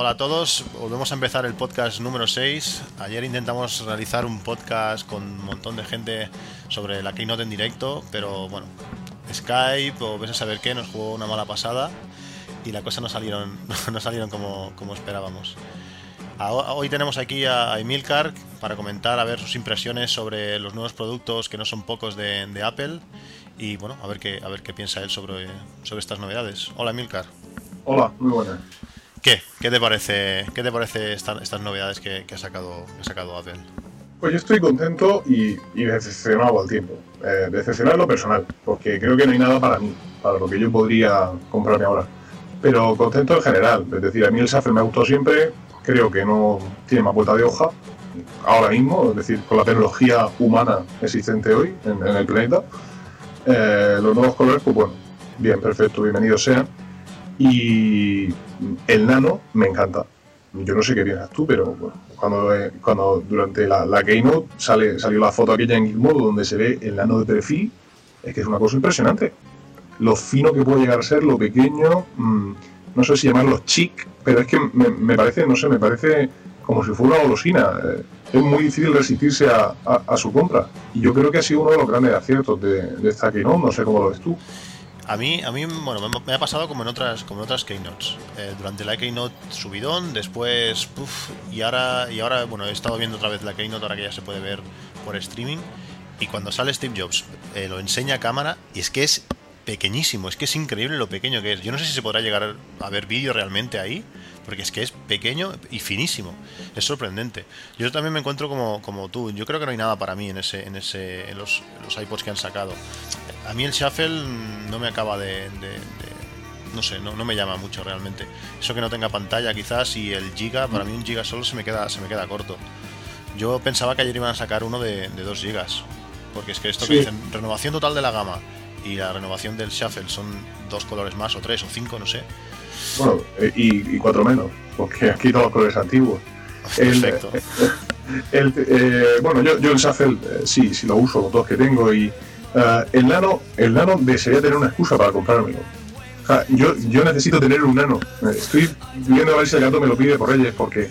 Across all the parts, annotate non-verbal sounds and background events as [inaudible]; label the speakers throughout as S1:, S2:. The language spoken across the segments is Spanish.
S1: Hola a todos, volvemos a empezar el podcast número 6. Ayer intentamos realizar un podcast con un montón de gente sobre la Keynote en directo, pero bueno, Skype o ves a saber qué nos jugó una mala pasada y la cosa no salieron, [laughs] no salieron como, como esperábamos. Hoy tenemos aquí a Emilcar para comentar a ver sus impresiones sobre los nuevos productos que no son pocos de, de Apple y bueno, a ver qué, a ver qué piensa él sobre, sobre estas novedades. Hola Emilcar.
S2: Hola, muy buenas.
S1: ¿Qué? ¿Qué te parece, qué te parece esta- estas novedades que, ha sacado, ha sacado Apple?
S2: Pues yo estoy contento y, decepcionado al tiempo. Eh, decepcionado en lo personal, porque creo que no hay nada para mí, para lo que yo podría comprarme ahora. Pero contento en general, es decir, a mí el Shuffle me ha gustado siempre, creo que no tiene más vuelta de hoja ahora mismo, es decir, con la tecnología humana existente hoy en, en el planeta. Eh, los nuevos colores, pues bueno, bien, perfecto, bienvenidos sean. Y el nano me encanta. Yo no sé qué piensas tú, pero cuando, eh, cuando durante la, la Keynote sale, salió la foto aquella en Gizmodo donde se ve el nano de perfil, es que es una cosa impresionante. Lo fino que puede llegar a ser, lo pequeño, mm, no sé si llamarlo chic, pero es que me, me parece, no sé, me parece como si fuera una golosina. eh, es muy difícil resistirse a, a- a su compra. Y yo creo que ha sido uno de los grandes aciertos de, de esta Keynote, no sé cómo lo ves tú.
S1: A mí, a mí bueno, me, ha pasado como en otras, como en otras keynotes. Eh, durante la keynote subidón, después, puf, y ahora, y ahora, bueno, he estado viendo otra vez la keynote ahora que ya se puede ver por streaming. Y cuando sale Steve Jobs, eh, lo enseña a cámara y es que es pequeñísimo, es que es increíble lo pequeño que es. Yo no sé si se podrá llegar a ver vídeo realmente ahí, porque es que es pequeño y finísimo. Es sorprendente. Yo también me encuentro como, como tú. Yo creo que no hay nada para mí en ese, en ese, en los, en los iPods que han sacado. A mí el Shuffle no me acaba de, de- de- no sé, no, no me llama mucho realmente. Eso que no tenga pantalla quizás y el Giga, para mí un Giga solo se me queda, se me queda corto. Yo pensaba que ayer iban a sacar uno de, de 2 gigas. Porque es que esto que
S2: Sí.
S1: dicen, renovación total de la gama y la renovación del Shuffle son dos colores más o tres o cinco, no sé.
S2: Bueno, y, y cuatro menos, porque aquí todos los colores antiguos. [laughs] El-
S1: Perfecto. [laughs]
S2: El, eh, bueno, yo, yo el Shuffle eh, sí, sí lo uso, los dos que tengo y eh, el nano, el nano desearía tener una excusa para comprármelo. Yo, yo necesito tener un nano. Estoy viendo a ver si el gato me lo pide por Reyes porque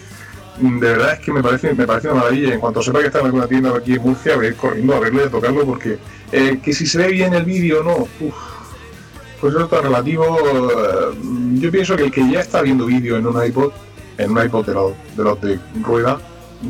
S2: de verdad es que me parece, me parece una maravilla. En cuanto sepa que está en alguna tienda aquí en Murcia, voy a ir corriendo a verle, a tocarlo porque eh, que si se ve bien el vídeo o no, uf, pues eso está relativo. eh, yo pienso que el que ya está viendo vídeo en un iPod, en un iPod de, los de rueda,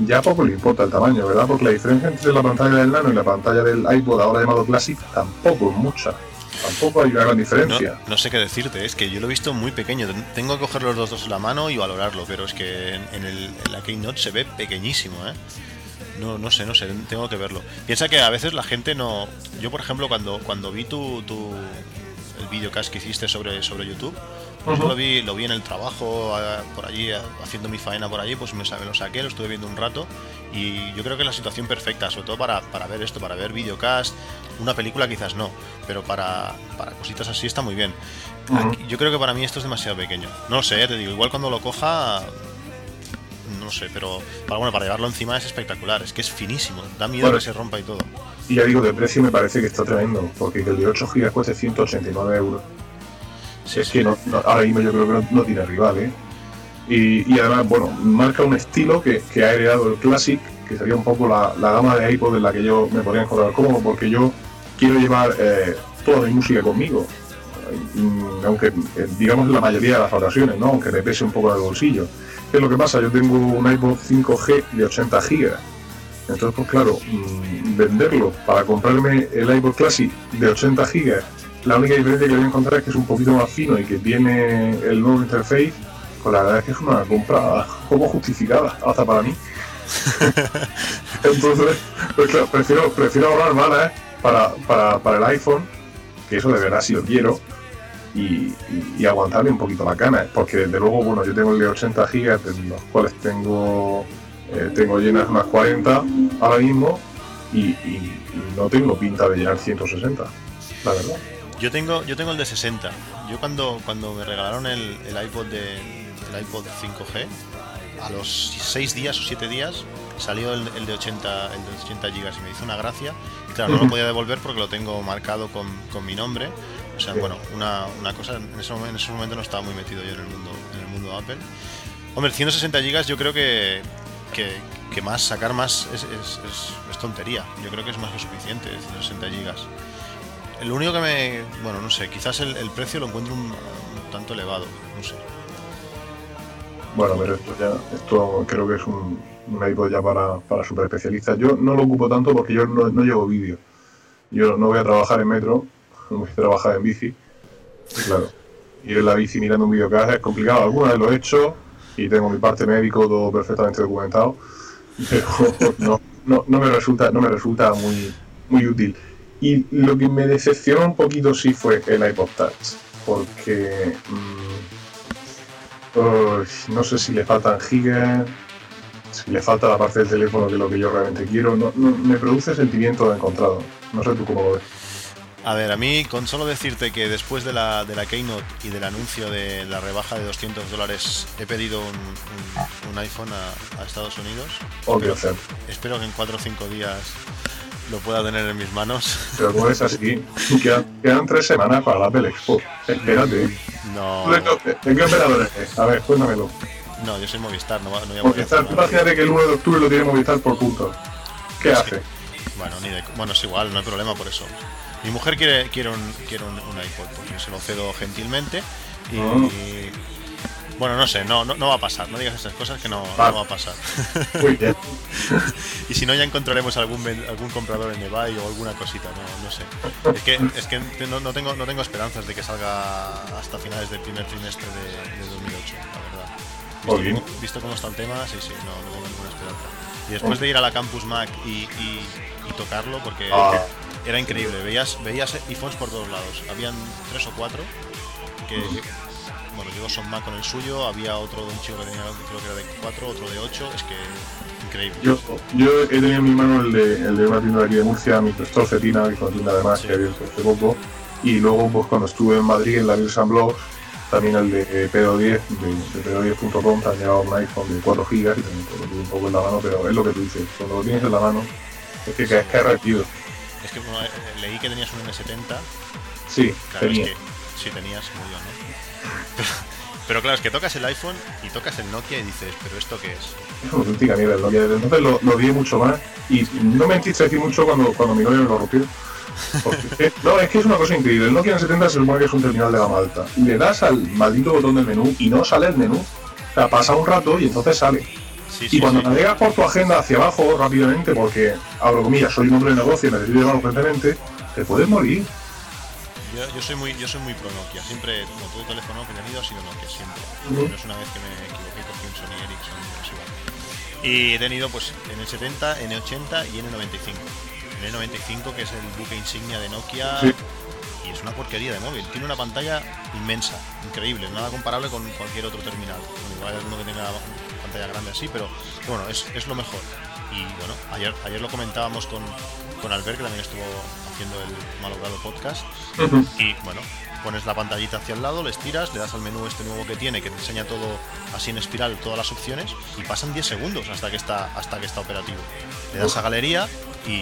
S2: ya poco le importa el tamaño, ¿verdad? Porque la diferencia entre la pantalla del Nano y la pantalla del iPod ahora llamado Classic tampoco es mucha. Tampoco hay una gran
S1: No,
S2: diferencia.
S1: no sé qué decirte, es que yo lo he visto muy pequeño. Ten- Tengo que coger los dos, dos en la mano y valorarlo, pero es que en, en el, en la Keynote se ve pequeñísimo, ¿eh? No, no sé, no sé, tengo que verlo. Piensa que a veces la gente no. Yo, por ejemplo, cuando, cuando vi tu, tu el videocast que hiciste sobre, sobre YouTube, yo
S2: Ujú.
S1: lo vi, lo vi en el trabajo, a- por allí, a- haciendo mi faena por allí, pues me, me lo saqué, lo estuve viendo un rato y yo creo que es la situación perfecta, sobre todo para, para ver esto, para ver videocast, una película quizás no, pero para, para cositas así está muy bien.
S2: Ujú.
S1: Aquí- yo creo que para mí esto es demasiado pequeño. No lo sé, te digo, igual cuando lo coja, no sé, pero para, bueno, para llevarlo encima es espectacular, es que es finísimo, da miedo
S2: Bueno.
S1: que se rompa y todo.
S2: Y ya digo, de precio me parece que está tremendo, porque que el de 8 GB cueste 189 euros.
S1: Sí,
S2: es que no, ahora mismo yo creo que no, tiene rival, ¿eh? Y, y además, bueno, marca un estilo que, que ha heredado el Classic, que sería un poco la, la gama de iPod en la que yo me podría encontrar cómodo, porque yo quiero llevar eh, toda mi música conmigo, Mm, aunque eh, digamos la mayoría de las ocasiones, ¿no? Aunque me pese un poco el bolsillo. ¿Qué es lo que pasa? Yo tengo un iPod 5G de 80 GB. Entonces, pues claro, mm, venderlo para comprarme el iPod Classic de 80 GB, la única diferencia que voy a encontrar es que es un poquito más fino y que tiene el nuevo interface, pues la verdad es que es una compra poco justificada, hasta para mí. [laughs] Entonces, pues claro, prefiero, prefiero ahorrar balas para, para, para el iPhone, que eso de verdad sí lo quiero, y, y- y aguantarle un poquito la cana, porque desde luego, bueno, yo tengo el de 80 GB, de los cuales tengo Eh, tengo llenas unas 40 ahora mismo y, y- y no tengo pinta de llenar 160, la verdad.
S1: Yo tengo, yo tengo el de 60. Yo cuando, cuando me regalaron el, el iPod de, el iPod 5G, a los 6 días o 7 días salió el, el de 80 el de 80 gigas y me hizo una gracia. Y claro, no lo podía devolver porque lo tengo marcado con, con mi nombre. O sea, bueno, una, una cosa, en ese, momento, en ese momento no estaba muy metido yo en el mundo, en el mundo Apple. Hombre, 160 gigas yo creo que, que, que más, sacar más es, es- es- es tontería. Yo creo que es más que suficiente, 160 gigas. El único que me. Bueno, no sé, quizás el, precio lo encuentro un, tanto elevado, no sé.
S2: Bueno, pero esto ya, esto creo que es un, un ya para, para super especialistas. Yo no lo ocupo tanto porque yo no, no llevo vídeo. Yo no voy a trabajar en metro, [laughs] voy a trabajar en bici. Y claro, ir en la bici mirando un videocast es complicado. Alguna vez lo he hecho y tengo mi parte médico todo perfectamente documentado, [laughs] pero no, no, no me resulta, no me resulta muy, muy útil. Y lo que me decepcionó un poquito sí fue el iPod Touch, porque mm, no sé si le faltan gigas, si le falta la parte del teléfono que es lo que yo realmente quiero. No, no- me produce sentimiento de encontrado. No sé tú cómo lo ves.
S1: A ver, a mí con solo decirte que después de la, de la Keynote y del anuncio de la rebaja de 200 dólares he pedido un, un- un iPhone a, a Estados Unidos.
S2: Obvio,
S1: Espero, espero que en 4 o 5 días lo pueda tener en mis manos. [laughs]
S2: Pero no es así. Quedan, quedan tres semanas para la Apple Expo. Espérate.
S1: No,
S2: ¿Tú ¿De qué, operador eres? A ver, cuéntamelo.
S1: no, yo soy Movistar, no, no voy a
S2: Movistar, imagínate que el 1 de octubre lo tiene Movistar por puntos. ¿Qué hace?
S1: Bueno, ni de- bueno, es igual, no hay problema por eso. Mi mujer quiere, quiere, un, quiere un, un iPod, porque se lo cedo gentilmente. Y,
S2: Ah.
S1: Bueno, no sé, no, no, no va a pasar. No digas esas cosas que no, no va a pasar. [laughs]
S2: Muy bien. [laughs]
S1: y si no, ya encontraremos algún algún comprador en eBay o alguna cosita, no, no sé. Es que, es que no, no tengo, no tengo esperanzas de que salga hasta finales del primer trimestre de, de 2008, la verdad. Visto,
S2: bien.
S1: cómo, visto cómo está el tema, sí, sí, no, no tengo ninguna esperanza. Y después de ir a la Campus Mac y, y- y tocarlo, porque
S2: Ah.
S1: era increíble, veías, veías iPhones por todos lados. Habían tres o cuatro que, bueno, yo son Mac con el suyo, había otro de un chico que tenía, creo que era de 4, otro de 8, es que increíble.
S2: Yo, yo he tenido en mi mano el de, el de una tienda de aquí de Murcia, Microstore Cetina, que es una tienda además
S1: Sí.
S2: que abierto hace poco. Y luego, pues cuando estuve en Madrid, en la Bills and Blogs, también el de P10, de, de P10.com, te han llevado un iPhone de 4 GB y también lo tuve un poco en la mano, pero es lo que tú dices, cuando lo tienes en la mano, es que caes caes rápido.
S1: Es que bueno, eh, leí que tenías un N70,
S2: Sí,
S1: claro,
S2: tenía.
S1: es que sí tenías, muy bien, ¿no? Pero, pero claro, es que tocas el iPhone y tocas el Nokia y dices, ¿pero esto qué es?
S2: Auténtica mierda el Nokia. Desde entonces lo, lo odié mucho más y no me entristece mucho cuando, cuando mi novia me lo rompió. Porque que- no, es que es una cosa increíble. El Nokia N70 se supone que es un terminal de gama alta. Le das al maldito botón del menú y no sale el menú. O sea, pasa un rato y entonces sale.
S1: Sí,
S2: Y
S1: sí,
S2: cuando
S1: sí.
S2: navegas por tu agenda hacia abajo rápidamente, porque, abro comillas, soy un hombre de negocio y necesito llevarlo urgentemente, te puedes morir.
S1: Yo, yo soy muy yo soy muy pro Nokia, siempre, como todo teléfono que he tenido ha sido Nokia, siempre. No es una vez que me equivoqué, cogí un Sony Ericsson es igual. Y he tenido pues N70, N80 y N95. N95 que es el buque insignia de Nokia
S2: Sí.
S1: y es una porquería de móvil. Tiene una pantalla inmensa, increíble, nada comparable con cualquier otro terminal. Bueno, igual hay alguno que tenga pantalla grande así, pero bueno, es, es lo mejor. Y bueno, ayer, ayer lo comentábamos con, con Albert, que también estuvo haciendo el malogrado podcast. Y bueno, pones la pantallita hacia el lado, le estiras, le das al menú este nuevo que tiene, que te enseña todo así en espiral, todas las opciones, y pasan 10 segundos hasta que está, hasta que está operativo. Le das a galería y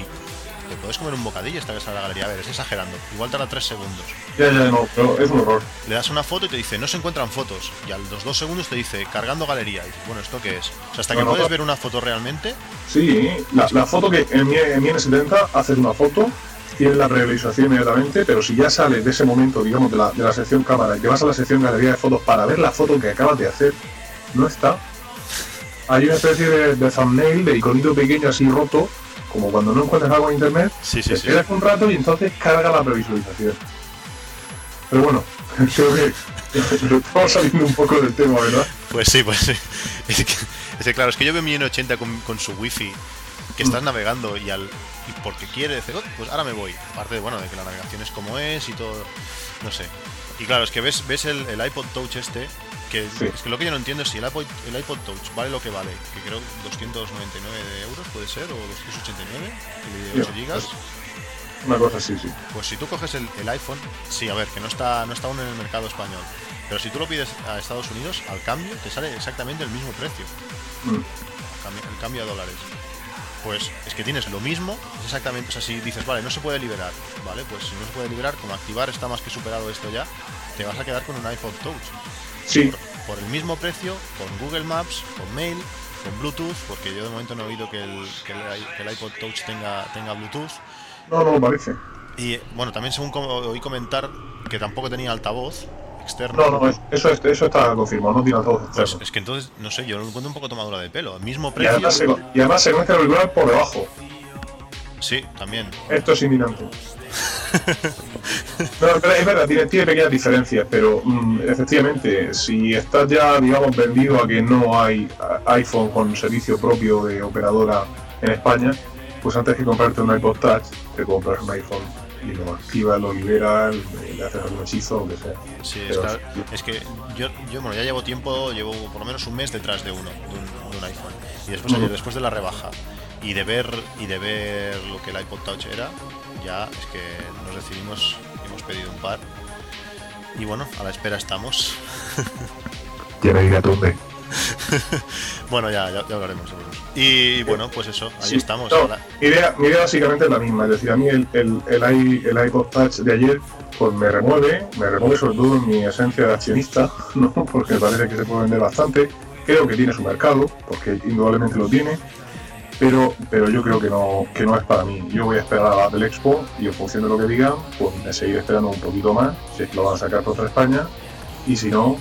S1: te puedes comer un bocadillo hasta que sale la galería. A ver, es exagerando. Igual tarda 3 segundos.
S2: Ya, ya, no, pero es un horror.
S1: Le das una foto y te dice, no se encuentran fotos. Y a los 2 segundos te dice, cargando galería. Y dices, bueno, ¿esto qué es? O sea, hasta que
S2: No, no,
S1: puedes
S2: no.
S1: ver una foto realmente,
S2: Sí, la, la foto que en mi, en mi N70 haces una foto, tienes la previsualización inmediatamente, pero si ya sales de ese momento, digamos, de la, de la sección cámara y te vas a la sección galería de fotos para ver la foto que acabas de hacer, no está. Hay una especie de, de thumbnail, de iconito pequeño así roto, como cuando no encuentras algo en internet,
S1: sí,
S2: te
S1: sí, sí.
S2: esperas un rato y entonces carga la previsualización. Pero bueno, [laughs] creo que estamos saliendo un poco del tema, ¿verdad?
S1: Pues sí, pues sí. [laughs] Es que, es que, claro, es que yo veo mi N80 con, con su wifi, que estás navegando y al y porque quiere decir, "Oh, pues ahora me voy. Aparte de, bueno, de que la navegación es como es y todo, no sé. Y claro, es que ves, ves el, el iPod Touch este Que,
S2: Sí.
S1: Es que lo que yo no entiendo es si el iPod, el iPod Touch vale lo que vale, que creo 299 euros puede ser, o 289, el de 8
S2: Ya,
S1: gigas.
S2: Una cosa así, sí.
S1: Pues si tú coges el, el iPhone, sí, a ver, que no está, no está aún en el mercado español, pero si tú lo pides a Estados Unidos, al cambio te sale exactamente el mismo precio,
S2: Mm.
S1: el cambio a dólares. Pues es que tienes lo mismo, es exactamente, o sea, si dices, vale, no se puede liberar, vale, pues si no se puede liberar, como activar está más que superado esto ya, te vas a quedar con un iPod Touch.
S2: Sí,
S1: Por, por el mismo precio, con Google Maps, con Mail, con Bluetooth, porque yo de momento no he oído que el, que el, i- que el iPod Touch tenga, tenga Bluetooth.
S2: no, no parece.
S1: Y bueno, también según oí comentar que tampoco tenía altavoz externo.
S2: No, no, es- eso, es- eso está confirmado, no tiene altavoz
S1: Pues
S2: externo.
S1: es que entonces, no sé, yo lo encuentro un poco tomadura de pelo. Mismo
S2: Y
S1: precio.
S2: además, se, y además se conecta el auricular por debajo.
S1: Sí, también.
S2: Esto es inminente. [laughs] No, es verdad, es verdad, tiene, tiene pequeñas diferencias, pero mm, efectivamente, si estás ya, digamos, vendido a que no hay iPhone con servicio propio de operadora en España, pues antes que comprarte un iPod Touch, te compras un iPhone y lo activas, lo liberas, le haces algún hechizo, lo que sea.
S1: Sí,
S2: Pero-
S1: está- es que yo, yo bueno, ya llevo tiempo, llevo por lo menos un mes detrás de uno, de un, de un iPhone. Y después ayer, después de la rebaja y de ver y de ver lo que el iPod Touch era, ya es que nos decidimos, hemos pedido un par. Y bueno, a la espera estamos.
S2: Tiene Igatunde. [laughs]
S1: Bueno, ya, ya, ya hablaremos. Y bueno, pues eso, ahí
S2: Sí,
S1: estamos.
S2: no, mi, idea, mi idea básicamente es la misma, es decir, a mí el, el, el, el iPod Touch de ayer pues me remueve, me remueve sobre todo en mi esencia de accionista, [laughs] ¿no? porque parece que se puede vender bastante, creo que tiene su mercado, porque indudablemente lo tiene, pero, pero yo creo que no, que no es para mí. Yo voy a esperar a la del Expo y en función de lo que digan, pues me seguiré esperando un poquito más, si es que lo van a sacar por toda España, y si no,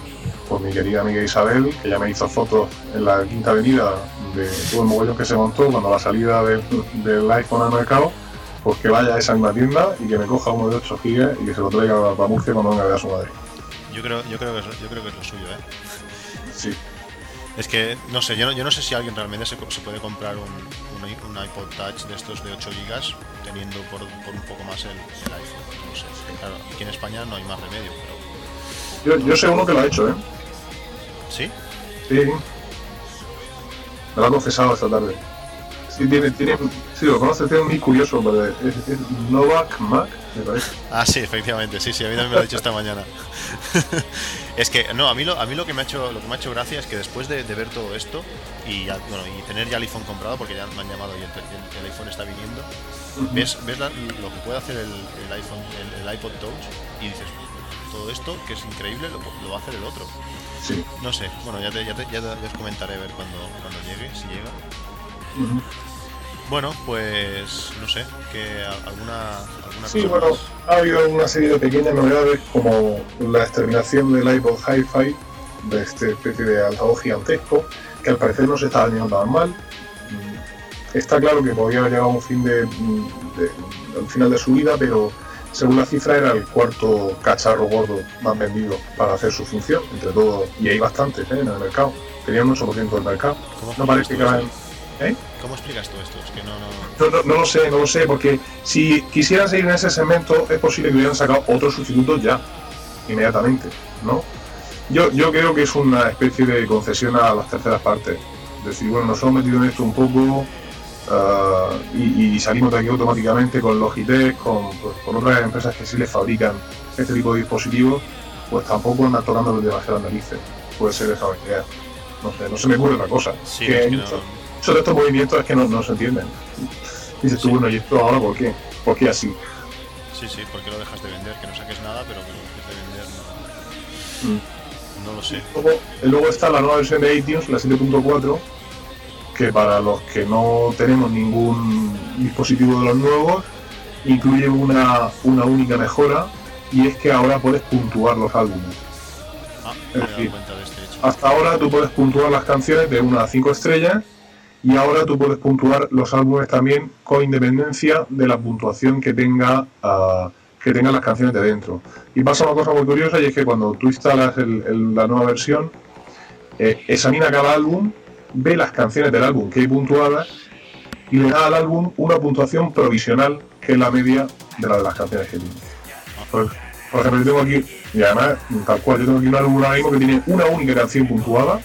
S2: pues mi querida amiga Isabel, que ya me hizo fotos en la quinta avenida de todo el mogollón que se montó cuando la salida del, del iPhone al mercado, pues que vaya a esa misma tienda y que me coja uno de 8 gigas y que se lo traiga para Murcia cuando venga a ver a su madre.
S1: yo creo, yo creo que es, yo creo que es lo suyo, ¿eh?
S2: Sí.
S1: Es que, no sé, yo no, yo no sé si alguien realmente se, puede comprar un, un iPod Touch de estos de 8 GB teniendo por, por un poco más el, el iPhone. No sé. Claro, aquí en España no hay más remedio, pero.
S2: Yo, yo sé uno que lo ha hecho, ¿eh?
S1: ¿Sí?
S2: Sí. Me lo ha confesado esta tarde. Sí, tiene, tiene, sí, lo conoces, tiene un muy curioso, pero es, es Novak Mac, me parece.
S1: Ah, sí, efectivamente, sí, sí, a mí también me lo ha dicho esta mañana. [laughs] es que, no, a mí, lo, a mí lo, que me ha hecho, lo que me ha hecho gracia es que después de, de ver todo esto y, ya, bueno, y tener ya el iPhone comprado, porque ya me han llamado y el, el- el iPhone está viniendo, ves, ves la- lo que puede hacer el, el iPhone, el, el iPod Touch y dices, todo esto, que es increíble, lo, lo va a hacer el otro.
S2: Sí.
S1: No sé, bueno, ya te, ya te, ya te- ya os comentaré a ver cuando, cuando llegue, si llega. Bueno, pues no sé, que alguna, alguna
S2: Sí,
S1: cosa
S2: bueno,
S1: más?
S2: ha habido una serie de pequeñas novedades como la exterminación del iPod Hi-Fi, de este especie de altavoz gigantesco, que al parecer no se estaba vendiendo tan mal. Mm, Está claro que podía haber llegado a un fin de, mm, de- al final de su vida, pero según la cifra era el cuarto cacharro gordo más vendido para hacer su función, entre todos, y hay bastantes ¿eh? en el mercado. Tenían un 8% del mercado.
S1: ¿Cómo
S2: No parece que? ¿Eh?
S1: ¿Cómo explicas tú esto? Es que no, no...
S2: No, no, no lo sé, no lo sé, porque si quisieran seguir en ese segmento, es posible que hubieran sacado otros sustitutos ya, inmediatamente, ¿no? Yo, yo creo que es una especie de concesión a las terceras partes. Es decir, bueno, nos hemos metido en esto un poco ah, y, y salimos de aquí automáticamente con Logitech, con, con otras empresas que sí les fabrican este tipo de dispositivos, pues tampoco andan tocando demasiadas narices. Puede ser esa idea. No sé, no se me ocurre otra cosa.
S1: Sí,
S2: Que
S1: es que no...
S2: estos movimientos es que no, no se entienden. Dices tú,
S1: Sí.
S2: bueno, ¿y esto ahora por qué? ¿Por qué así?
S1: Sí, sí, porque lo dejas de vender, que no saques nada, pero que lo dejes de vender no, no lo sé.
S2: Luego, luego está la nueva versión de iTunes, la 7.4, que para los que no tenemos ningún dispositivo de los nuevos, incluye una, una única mejora, y es que ahora puedes puntuar los álbumes.
S1: Ah,
S2: Es decir,
S1: de este hecho.
S2: Hasta ahora tú puedes puntuar las canciones de 1 a 5 estrellas, y ahora tú puedes puntuar los álbumes también con independencia de la puntuación que tenga ah, que tengan las canciones de dentro. Y pasa una cosa muy curiosa y es que cuando tú instalas el- el- la nueva versión, eh, examina cada álbum, ve las canciones del álbum que hay puntuadas y le da al álbum una puntuación provisional que es la media de la de las canciones que tiene. Por ejemplo, yo tengo aquí, y además, tal cual, yo tengo aquí un álbum ahora mismo que tiene una única canción puntuada,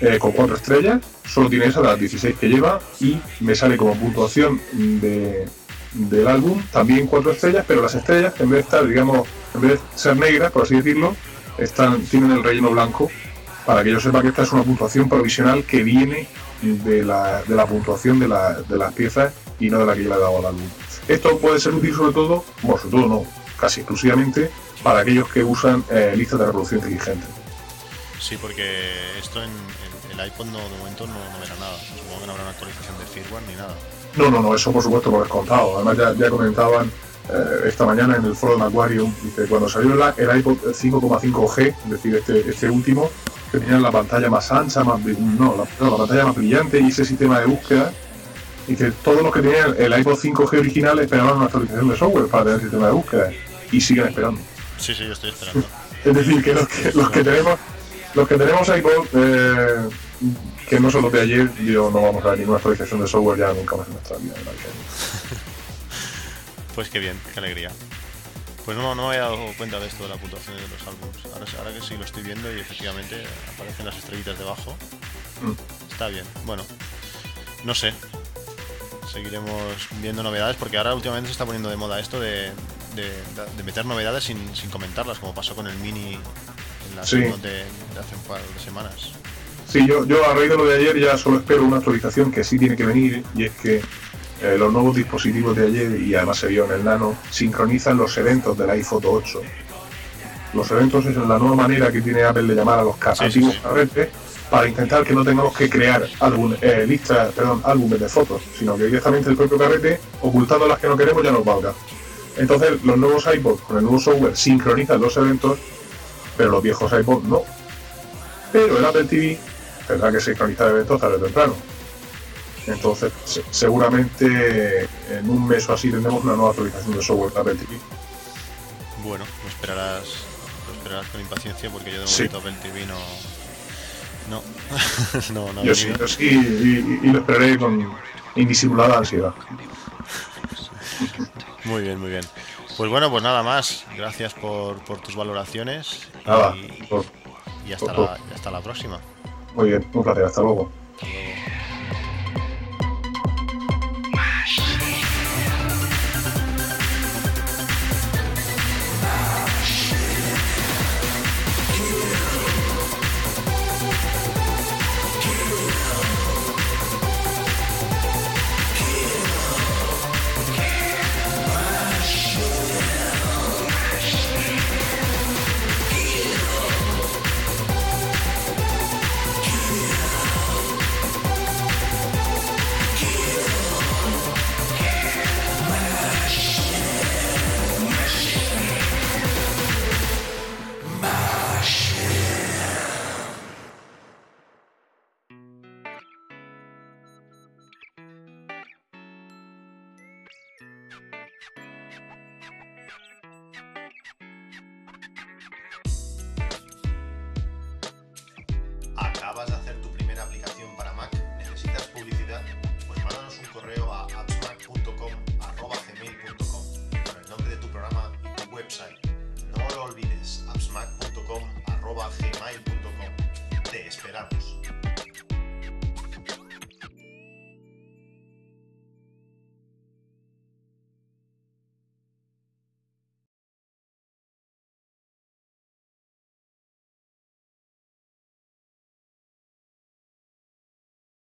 S2: eh, con cuatro estrellas, solo tiene esa de las 16 que lleva, y me sale como puntuación de, del álbum también cuatro estrellas, pero las estrellas, en vez de estar, digamos, en vez de ser negras, por así decirlo, están, tienen el relleno blanco, para que yo sepa que esta es una puntuación provisional que viene de la, de la puntuación de, la- de las piezas y no de la que yo le he dado al álbum. Esto puede ser útil sobre todo, bueno, sobre todo no, casi exclusivamente, para aquellos que usan eh, listas de reproducción inteligente.
S1: Sí, porque esto en, en el iPod no, de momento no, no verá nada. Supongo que no habrá una actualización de firmware ni nada.
S2: No, no, no, eso por supuesto lo he contado. Además ya, ya comentaban eh, esta mañana en el foro de Aquarium, dice, cuando salió el, el iPod 5,5G, es decir, este, este último, que tenía la pantalla más ancha, más no, la, no, la pantalla más brillante y ese sistema de búsqueda, y que todos los que tenían el iPod 5G original esperaban una actualización de software para tener el sistema de búsqueda, y siguen esperando.
S1: Sí, sí, yo estoy esperando. [laughs]
S2: Es decir, que los que, los que tenemos los que tenemos iPod, eh, que no son los de ayer, yo no vamos a ver ninguna actualización de software ya nunca más en nuestra vida. [laughs]
S1: Pues qué bien, qué alegría. Pues no, no me había dado cuenta de esto de la puntuación de los álbumes. Ahora, ahora que sí lo estoy viendo y efectivamente aparecen las estrellitas debajo.
S2: Mm.
S1: Está bien. Bueno, no sé. Seguiremos viendo novedades porque ahora últimamente se está poniendo de moda esto de, de- de meter novedades sin, sin comentarlas, como pasó con el mini en la
S2: Sí.
S1: de, de hace un par de semanas.
S2: Sí, yo, yo a raíz de lo de ayer ya solo espero una actualización que sí tiene que venir y es que eh, los nuevos dispositivos de ayer, y además se vio en el Nano, sincronizan los eventos del iPhoto 8. Los eventos es la nueva manera que tiene Apple de llamar a los
S1: Sí, sí,
S2: antiguos
S1: sí.
S2: carretes para intentar que no tengamos que crear álbum, eh, listas, perdón, álbumes de fotos, sino que directamente el propio carrete, ocultando las que no queremos, ya nos valga. Entonces los nuevos iPods con el nuevo software sincronizan los eventos, pero los viejos iPods no. Pero el Apple TV tendrá que sincronizar eventos tarde o temprano. Entonces, se- seguramente en un mes o así tendremos una nueva actualización de software de Apple TV.
S1: Bueno, lo esperarás, lo esperarás con impaciencia porque yo de
S2: Sí.
S1: momento Apple TV no. No, [laughs] no, no
S2: Yo sí, yo sí, y, y- y lo esperaré con indisimulada ansiedad.
S1: Muy bien, muy bien. Pues bueno, pues nada más. Gracias por, por tus valoraciones.
S2: Nada,
S1: Y, y hasta, la, y hasta la próxima.
S2: muy bien, un placer, hasta luego.
S1: Hasta luego. arroba gmail.com